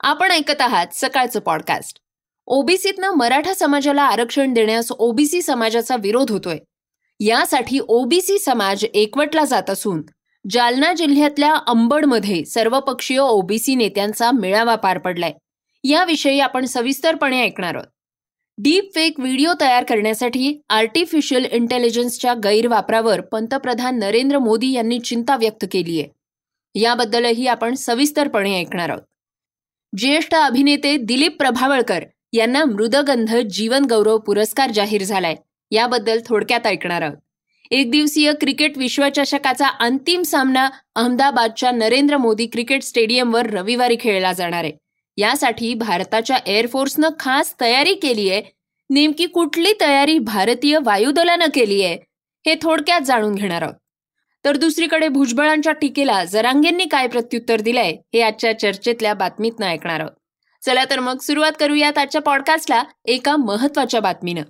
आपण ऐकत आहात सकाळचं पॉडकास्ट ओबीसीतनं मराठा समाजाला आरक्षण देण्यास ओबीसी समाजाचा विरोध होतोय. यासाठी ओबीसी समाज एकवटला जात असून जालना जिल्ह्यातल्या अंबडमध्ये सर्वपक्षीय ओबीसी नेत्यांचा मेळावा पार पडलाय. याविषयी आपण सविस्तरपणे ऐकणार आहोत. डीप फेक व्हिडिओ तयार करण्यासाठी आर्टिफिशियल इंटेलिजन्सच्या गैरवापरावर पंतप्रधान नरेंद्र मोदी यांनी चिंता व्यक्त केली आहे याबद्दलही आपण सविस्तरपणे ऐकणार आहोत. ज्येष्ठ अभिनेते दिलीप प्रभावळकर यांना मृदगंध जीवन गौरव पुरस्कार जाहीर झालाय. याबद्दल थोडक्यात ऐकणार आहोत. एक दिवसीय क्रिकेट विश्वचषकाचा अंतिम सामना अहमदाबादच्या नरेंद्र मोदी क्रिकेट स्टेडियमवर रविवारी खेळला जाणार आहे. यासाठी भारताच्या एअरफोर्सनं खास तयारी केली आहे. नेमकी कुठली तयारी भारतीय वायुदलानं केली आहे हे थोडक्यात जाणून घेणार आहोत. तर दुसरीकडे भुजबळांच्या टीकेला जरांगेंनी काय प्रत्युत्तर दिलंय हे आजच्या चर्चेतल्या बातमीतनं ऐकणार आहोत. चला तर मग सुरुवात करूयात आजच्या पॉडकास्टला एका महत्त्वाच्या बातमीनं.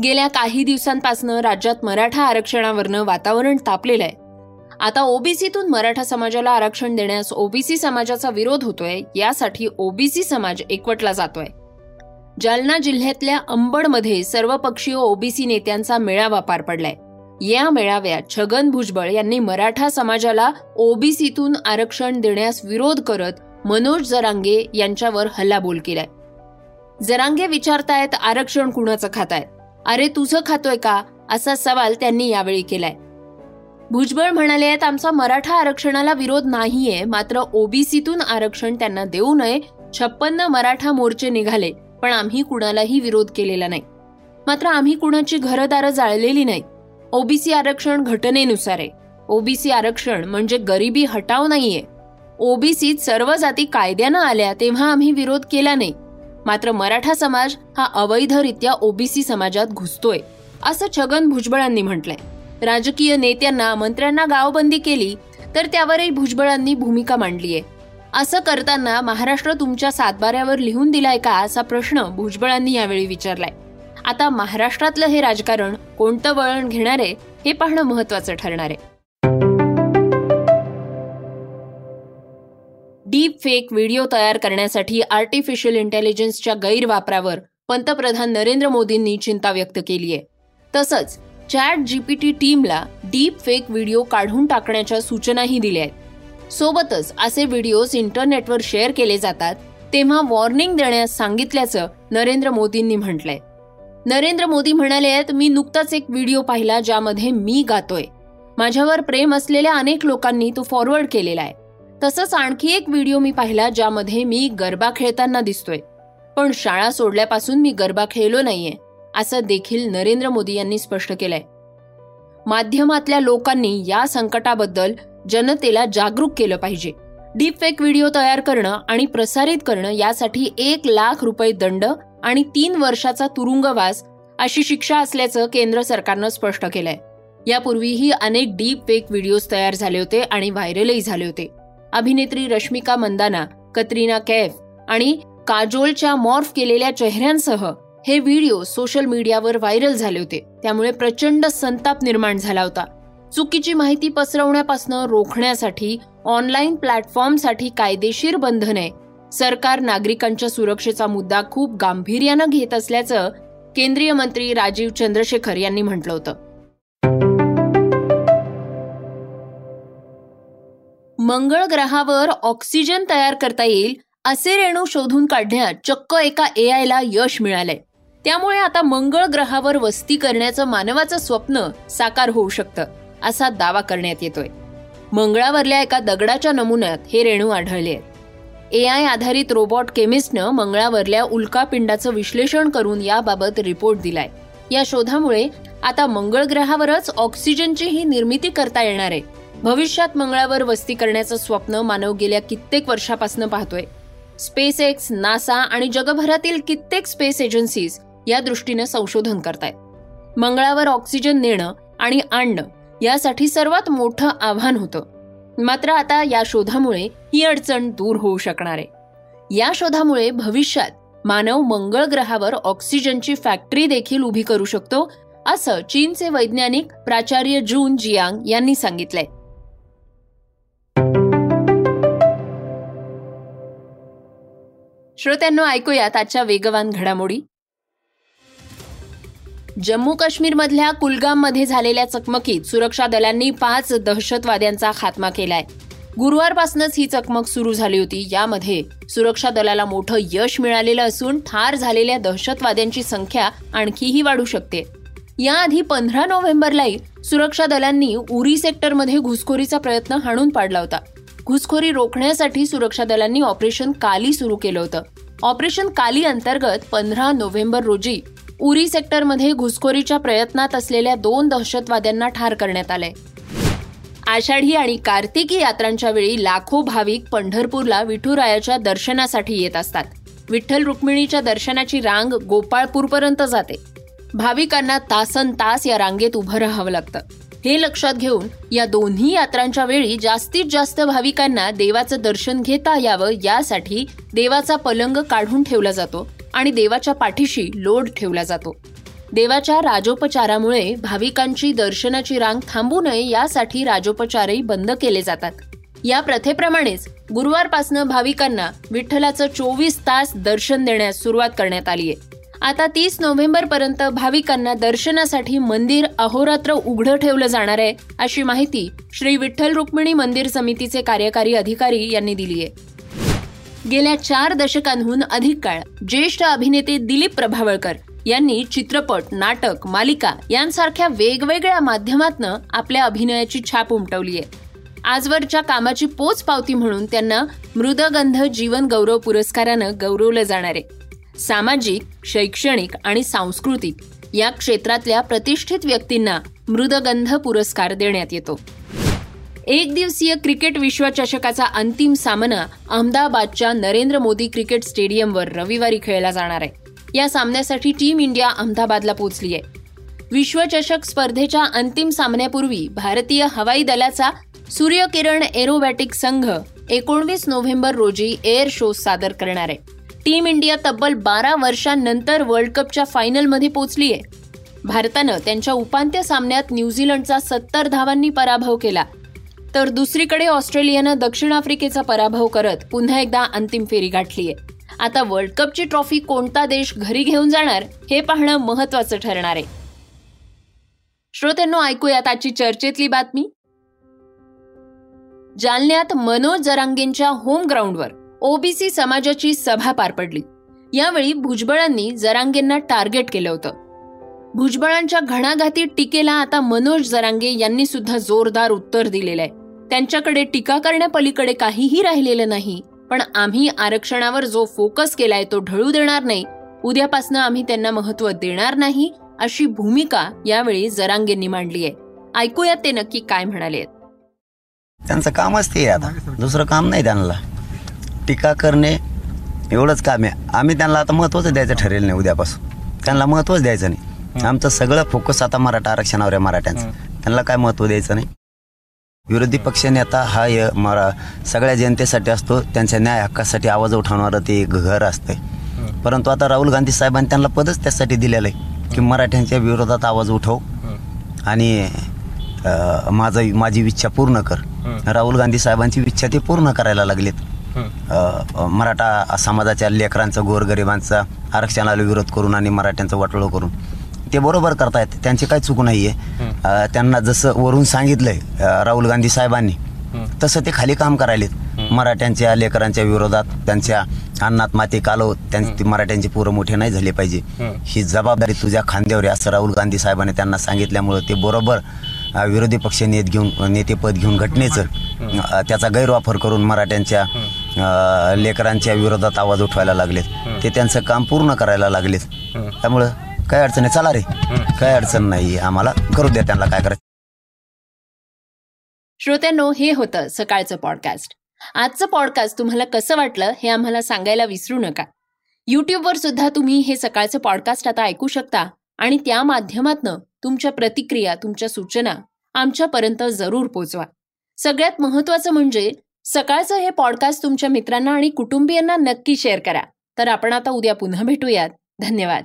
गेल्या काही दिवसांपासून राज्यात मराठा आरक्षणावरनं वातावरण तापलेलं आहे. आता ओबीसीतून मराठा समाजाला आरक्षण देण्यास ओबीसी समाजाचा विरोध होतोय यासाठी ओबीसी समाज एकवटला जातोय. जालना जिल्ह्यातल्या अंबडमध्ये सर्वपक्षीय ओबीसी नेत्यांचा मेळावा पार पडलाय. या मेळाव्यात छगन भुजबळ यांनी मराठा समाजाला ओबीसीतून आरक्षण देण्यास विरोध करत मनोज जरांगे यांच्यावर हल्लाबोल केलाय. जरांगे विचारतायत आरक्षण कुणाचं खाताय? अरे तुझं खातोय का? असा सवाल त्यांनी यावेळी केलाय. भुजबळ म्हणाले आहेत आमचा मराठा आरक्षणाला विरोध नाहीये मात्र ओबीसीतून आरक्षण त्यांना देऊ नये. छप्पन्न मराठा मोर्चे निघाले पण आम्ही कुणालाही विरोध केलेला नाही. मात्र आम्ही कुणाची घरदारं जाळलेली नाही ओबीसी आरक्षण घटनेनुसार आहे. ओबीसी आरक्षण म्हणजे गरिबी हटाव नाहीये. ओबीसीत सर्व जाती कायद्यानं आल्या तेव्हा आम्ही विरोध केला नाही. मात्र मराठा समाज हा अवैधरित्या ओबीसी समाजात घुसतोय असं छगन भुजबळांनी म्हटलंय. राजकीय नेत्यांना मंत्र्यांना गावबंदी केली तर त्यावरही भुजबळांनी भूमिका मांडलीय. असं करताना महाराष्ट्र तुमच्या सातबाऱ्यावर लिहून दिलाय का असा प्रश्न भुजबळांनी यावेळी विचारलाय. आता महाराष्ट्रातलं हे राजकारण कोणतं वळण घेणार आहे हे पाहणं महत्वाचं ठरणार आहे. डीप फेक व्हिडिओ तयार करण्यासाठी आर्टिफिशियल इंटेलिजन्सच्या गैरवापरावर पंतप्रधान नरेंद्र मोदींनी चिंता व्यक्त केली आहे तसंच चॅट जीपीटी टीमला डीप फेक व्हिडिओ काढून टाकण्याच्या सूचनाही दिल्या आहेत. सोबतच असे व्हिडिओज इंटरनेटवर शेअर केले जातात तेव्हा वॉर्निंग देण्यास सांगितल्याचं नरेंद्र मोदींनी म्हटलंय. नरेंद्र मोदी म्हणाले आहेत मी नुकताच एक व्हिडिओ पाहिला ज्यामध्ये मी गातोय. माझ्यावर प्रेम असलेल्या अनेक लोकांनी तो फॉरवर्ड केलेला आहे. तसंच आणखी एक व्हिडिओ मी पाहिला ज्यामध्ये मी गरबा खेळताना दिसतोय. पण शाळा सोडल्यापासून मी गरबा खेळलो नाहीये असं देखील नरेंद्र मोदी यांनी स्पष्ट केलंय. माध्यमातल्या लोकांनी या संकटाबद्दल जनतेला जागरूक केलं पाहिजे. डीपफेक व्हिडिओ तयार करणं आणि प्रसारित करणं यासाठी एक लाख रुपये दंड आणि तीन वर्षाचा तुरुंगवास अशी शिक्षा असल्याचं केंद्र सरकारनं स्पष्ट केलंय. यापूर्वीही अनेक डीप फेक व्हिडिओज तयार झाले होते आणि व्हायरलही झाले होते. अभिनेत्री रश्मिका मंदाना कतरीना कैफ आणि काजोलच्या मॉर्फ केलेल्या चेहऱ्यांसह हे व्हिडिओ सोशल मीडियावर व्हायरल झाले होते. त्यामुळे प्रचंड संताप निर्माण झाला होता. चुकीची माहिती पसरवण्यापासून रोखण्यासाठी ऑनलाईन प्लॅटफॉर्मसाठी कायदेशीर बंधने सरकार नागरिकांच्या सुरक्षेचा मुद्दा खूप गांभीर्यानं घेत असल्याचं केंद्रीय मंत्री राजीव चंद्रशेखर यांनी म्हटलं होतं. मंगळ ग्रहावर ऑक्सिजन तयार करता येईल असे रेणू शोधून काढण्यात चक्क एका ए आयला यश मिळालंय. त्यामुळे आता मंगळ ग्रहावर वस्ती करण्याचं मानवाचं स्वप्न साकार होऊ शकतं असा दावा करण्यात येतोय. मंगळावरल्या एका दगडाच्या नमुन्यात हे रेणू आढळले आहेत ए आय आधारित रोबॉट केमिस्टनं मंगळावरल्या उल्कापिंडाचं विश्लेषण करून याबाबत रिपोर्ट दिलाय. या शोधामुळे आता मंगळ ग्रहावरच ऑक्सिजनची निर्मिती करता येणार आहे. भविष्यात मंगळावर वस्ती करण्याचं स्वप्न मानव गेल्या कित्येक वर्षापासून पाहतोय. स्पेस एक्स नासा आणि जगभरातील कित्येक स्पेस एजन्सीज या दृष्टीनं संशोधन करतायत. मंगळावर ऑक्सिजन नेणं आणि आणणं यासाठी सर्वात मोठं आव्हान होतं. मात्र आता या शोधामुळे ही अडचण दूर होऊ शकणार आहे. या शोधामुळे भविष्यात मानव मंगळ ग्रहावर ऑक्सिजनची फॅक्टरी देखील उभी करू शकतो असं चीनचे वैज्ञानिक प्राचार्य जून जियांग यांनी सांगितलंय. श्रोत्यांनो ऐकूयात आजच्या वेगवान घडामोडी. जम्मू काश्मीरमधल्या कुलगाममध्ये झालेल्या चकमकीत सुरक्षा दलांनी पाच दहशतवाद्यांचा खात्मा केलाय. गुरुवारपासूनच ही चकमक सुरू झाली होती. यामध्ये सुरक्षा दलाला मोठं यश मिळालेलं असून ठार झालेल्या दहशतवाद्यांची संख्या आणखीही वाढू शकते. याआधी पंधरा नोव्हेंबरलाही सुरक्षा दलांनी उरी सेक्टरमध्ये घुसखोरीचा प्रयत्न हाणून पाडला होता. घुसखोरी रोखण्यासाठी सुरक्षा दलांनी ऑपरेशन काली सुरू केलं होतं. ऑपरेशन काली अंतर्गत पंधरा नोव्हेंबर रोजी उरी सेक्टरमध्ये घुसखोरीच्या प्रयत्नात असलेल्या दोन दहशतवाद्यांना ठार करण्यात आलंय आषाढी आणि कार्तिकी यात्रांच्या वेळी लाखो भाविक पंढरपूरला विठुरायाच्या दर्शनासाठी येत असतात. विठ्ठल रुक्मिणीच्या दर्शनाची रांग गोपाळपूरपर्यंत जाते. भाविकांना तासन तास या रांगेत उभं राहावं लागतं. हे लक्षात घेऊन या दोन्ही यात्रांच्या वेळी जास्तीत जास्त भाविकांना देवाचं दर्शन घेता यावं यासाठी देवाचा पलंग काढून ठेवला जातो. आणि देवाच्या पाठीशी लोड ठेवला जातो. देवाच्या राजोपचारामुळे भाविकांची दर्शनाची रांग थांबू नये यासाठी राजोपचारही बंद केले जातात. या प्रथेप्रमाणेच गुरुवारपासनं भाविकांना विठ्ठलाचं चोवीस तास दर्शन देण्यास सुरुवात करण्यात आली आहे. आता तीस नोव्हेंबर पर्यंत भाविकांना दर्शनासाठी मंदिर अहोरात्र उघडं ठेवलं जाणार आहे अशी माहिती श्री विठ्ठल रुक्मिणी मंदिर समितीचे कार्यकारी अधिकारी यांनी दिली आहे. गेल्या चार दशकांहून अधिक काळ ज्येष्ठ अभिनेते दिलीप प्रभावळकर यांनी चित्रपट नाटक मालिका यांसारख्या वेगवेगळ्या माध्यमातनं आपल्या अभिनयाची छाप उमटवली आहे. आजवरच्या कामाची पोच पावती म्हणून त्यांना मृदगंध जीवन गौरव पुरस्कारानं गौरवलं जाणार आहे. सामाजिक शैक्षणिक आणि सांस्कृतिक या क्षेत्रातल्या प्रतिष्ठित व्यक्तींना मृदगंध पुरस्कार देण्यात येतो. एक दिवसीय क्रिकेट विश्वचषकाचा अंतिम सामना अहमदाबादच्या नरेंद्र मोदी क्रिकेट स्टेडियमवर रविवारी खेळला जाणार आहे. या सामन्यासाठी टीम इंडिया अहमदाबादला पोहोचली आहे. विश्वचषक स्पर्धेच्या अंतिम सामन्यापूर्वी भारतीय हवाई दलाचा सूर्यकिरण एरोबॅटिक संघ एकोणवीस नोव्हेंबर रोजी एअर शो सादर करणार आहे. टीम इंडिया तब्बल बारा वर्षांनंतर वर्ल्ड कपच्या फायनलमध्ये पोहोचली आहे. भारतानं त्यांच्या उपांत्य सामन्यात न्यूझीलंडचा सत्तर धावांनी पराभव केला. तर दुसरीकडे ऑस्ट्रेलियानं दक्षिण आफ्रिकेचा पराभव करत पुन्हा एकदा अंतिम फेरी गाठलीय. आता वर्ल्ड कपची ट्रॉफी कोणता देश घरी घेऊन जाणार हे पाहणं महत्वाचं ठरणार आहे. श्रोत्यांनो ऐकूयात आजची चर्चेतली बातमी. जालन्यात मनोज जरांगेंच्या होम ग्राउंडवर ओबीसी समाजाची सभा पार पडली. यावेळी भुजबळांनी जरांगेंना टार्गेट केलं होतं. भुजबळांच्या घणाघाती टीकेला आता मनोज जरांगे यांनी सुद्धा जोरदार उत्तर दिलेलं आहे त्यांच्याकडे टीका करण्यापलीकडे काहीही राहिलेलं नाही. पण आम्ही आरक्षणावर जो फोकस केलाय तो ढळू देणार नाही. उद्यापासनं आम्ही त्यांना महत्त्व देणार नाही अशी भूमिका यावेळी जरांगेंनी मांडली आहे. ऐकूयात ते नक्की काय म्हणाले त्यांचं कामच ते आहे आता. दुसरं काम नाही त्यांना. टीका करणे एवढंच काम आहे. आम्ही त्यांना आता महत्त्वच द्यायचं ठरेल नाही उद्यापासून. त्यांना महत्त्वच द्यायचं नाही. आमचं सगळं फोकस आता मराठा आरक्षणावर आहे मराठ्यांचं. त्यांना काय महत्त्व द्यायचं नाही? विरोधी पक्षनेता हा य मरा सगळ्या जनतेसाठी असतो त्यांच्या न्याय हक्कासाठी आवाज उठवणारं ते एक घर असतंय. परंतु आता राहुल गांधी साहेबांनी त्यांना पदच त्यासाठी दिलेलं आहे की मराठ्यांच्या विरोधात आवाज उठव आणि माझं माझी इच्छा पूर्ण कर. राहुल गांधी साहेबांची इच्छा ते पूर्ण करायला लागलेत. मराठा समाजाच्या लेकरांचं गोरगरिबांचा आरक्षणाला विरोध करून आणि मराठ्यांचं वाटोळं करून ते बरोबर करतायत त्यांची काही चूक नाही आहे त्यांना जसं वरून सांगितलंय राहुल गांधी साहेबांनी तसं ते खाली काम करायलेत. मराठ्यांच्या लेकरांच्या विरोधात त्यांच्या अन्नात माती कालव त्यांची मराठ्यांची पोरं मोठे नाही झाले पाहिजे. ही जबाबदारी तुझ्या खांद्यावर आहे असं राहुल गांधी साहेबांनी त्यांना सांगितल्यामुळं ते बरोबर विरोधी पक्ष नेत घेऊन नेतेपद घेऊन घटनेचं त्याचा गैरवापर करून मराठ्यांच्या लेकरांच्या विरोधात आवाज उठवायला लागलेत. ते त्यांचं काम पूर्ण करायला लागलेत. त्यामुळं काय अडचण आहे चला रे. काय अडचण नाही आम्हाला करू द्या त्यांना काय करायचं. श्रोत्यांनो हे होतं सकाळचं पॉडकास्ट आजचं पॉडकास्ट तुम्हाला कसं वाटलं हे आम्हाला सांगायला विसरू नका. यूट्यूबवर सुद्धा तुम्ही हे सकाळचं पॉडकास्ट आता ऐकू शकता आणि त्या माध्यमातनं तुमच्या प्रतिक्रिया तुमच्या सूचना आमच्यापर्यंत जरूर पोचवा. सगळ्यात महत्वाचं म्हणजे सकाळचं हे पॉडकास्ट तुमच्या मित्रांना आणि कुटुंबियांना नक्की शेअर करा. तर आपण आता उद्या पुन्हा भेटूयात. धन्यवाद.